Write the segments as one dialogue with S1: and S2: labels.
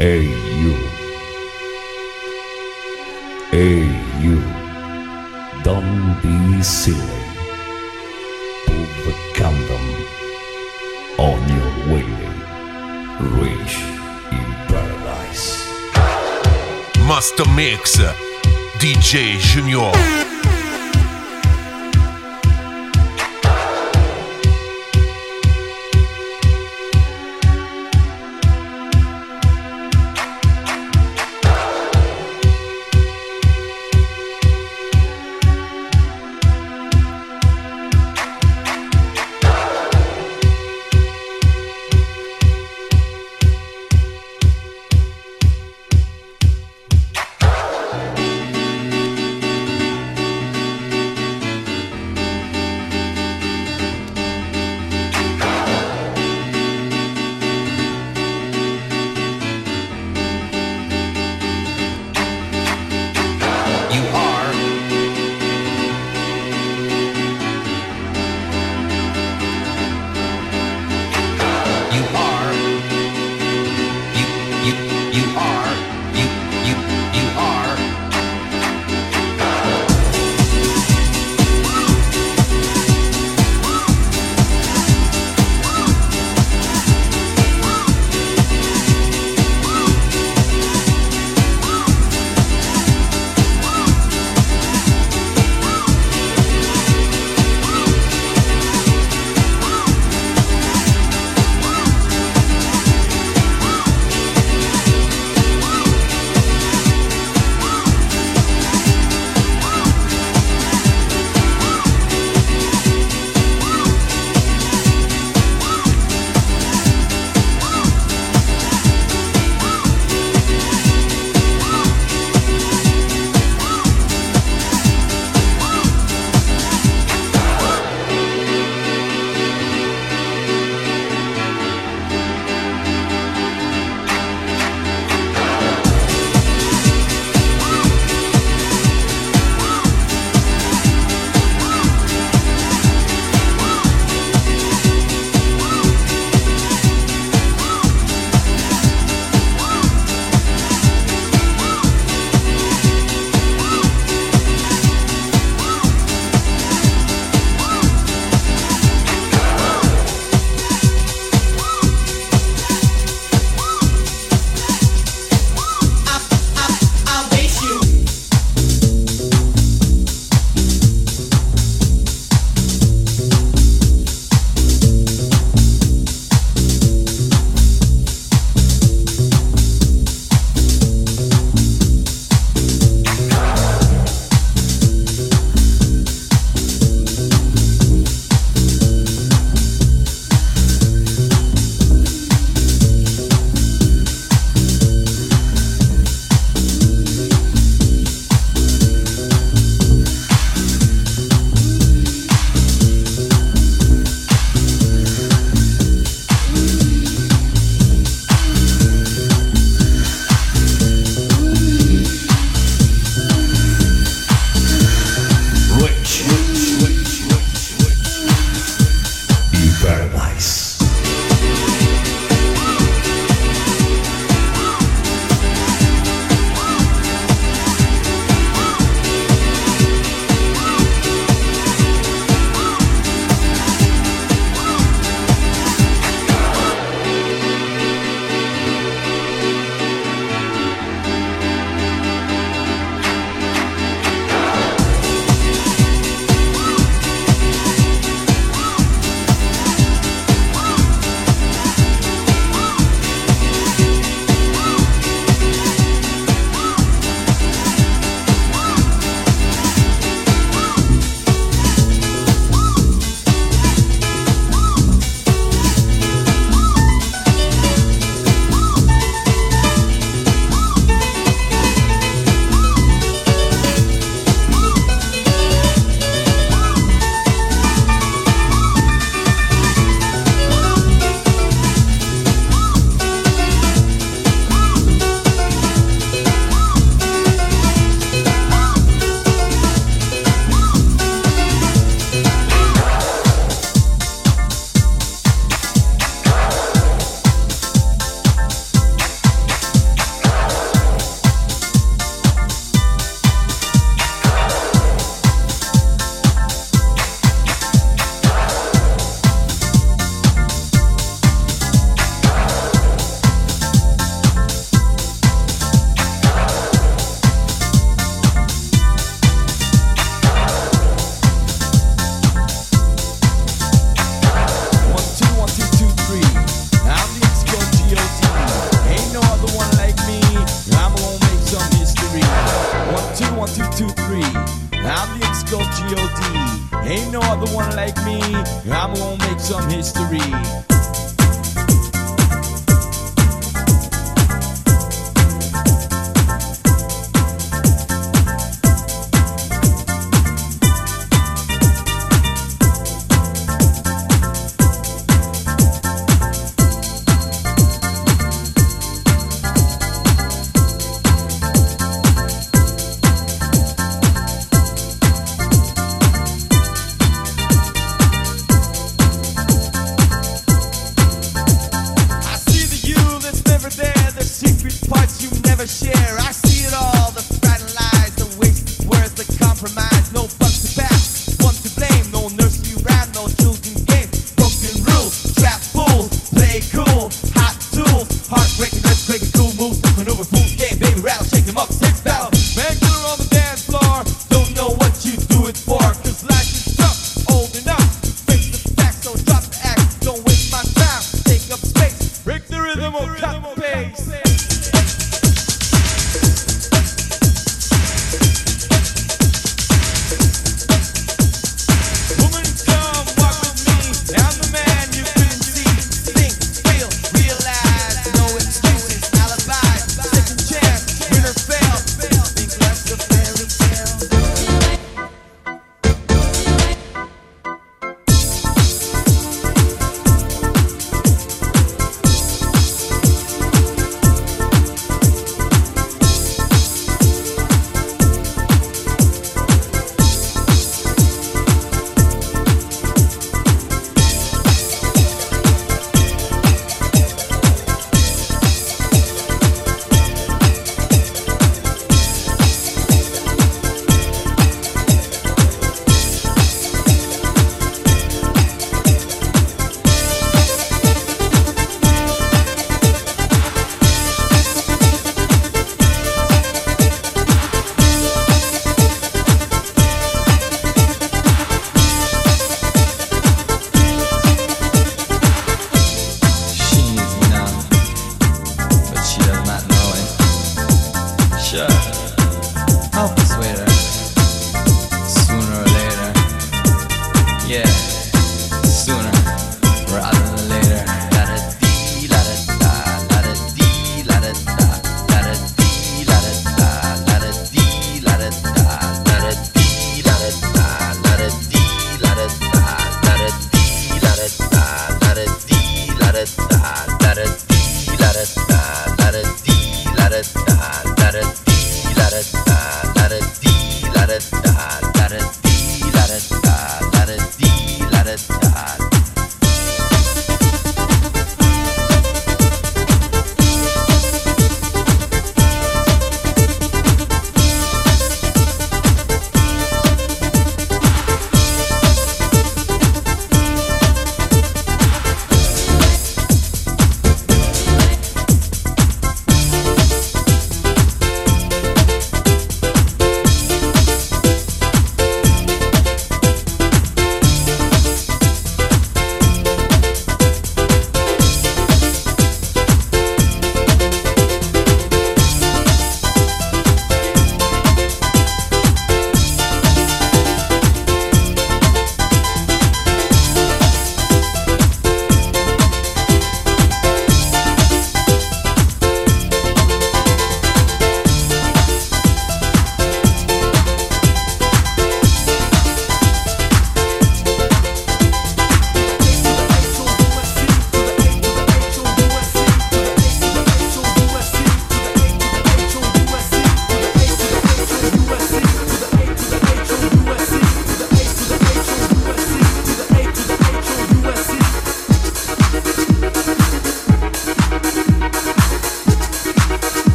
S1: Hey you. Hey you. Don't be silly. Put the condom on your way. Rich in paradise.
S2: Master Mix DJ Junior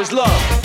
S3: time is love.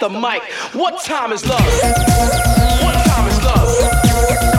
S3: the mic.
S4: What time is love?
S2: What time is
S5: love?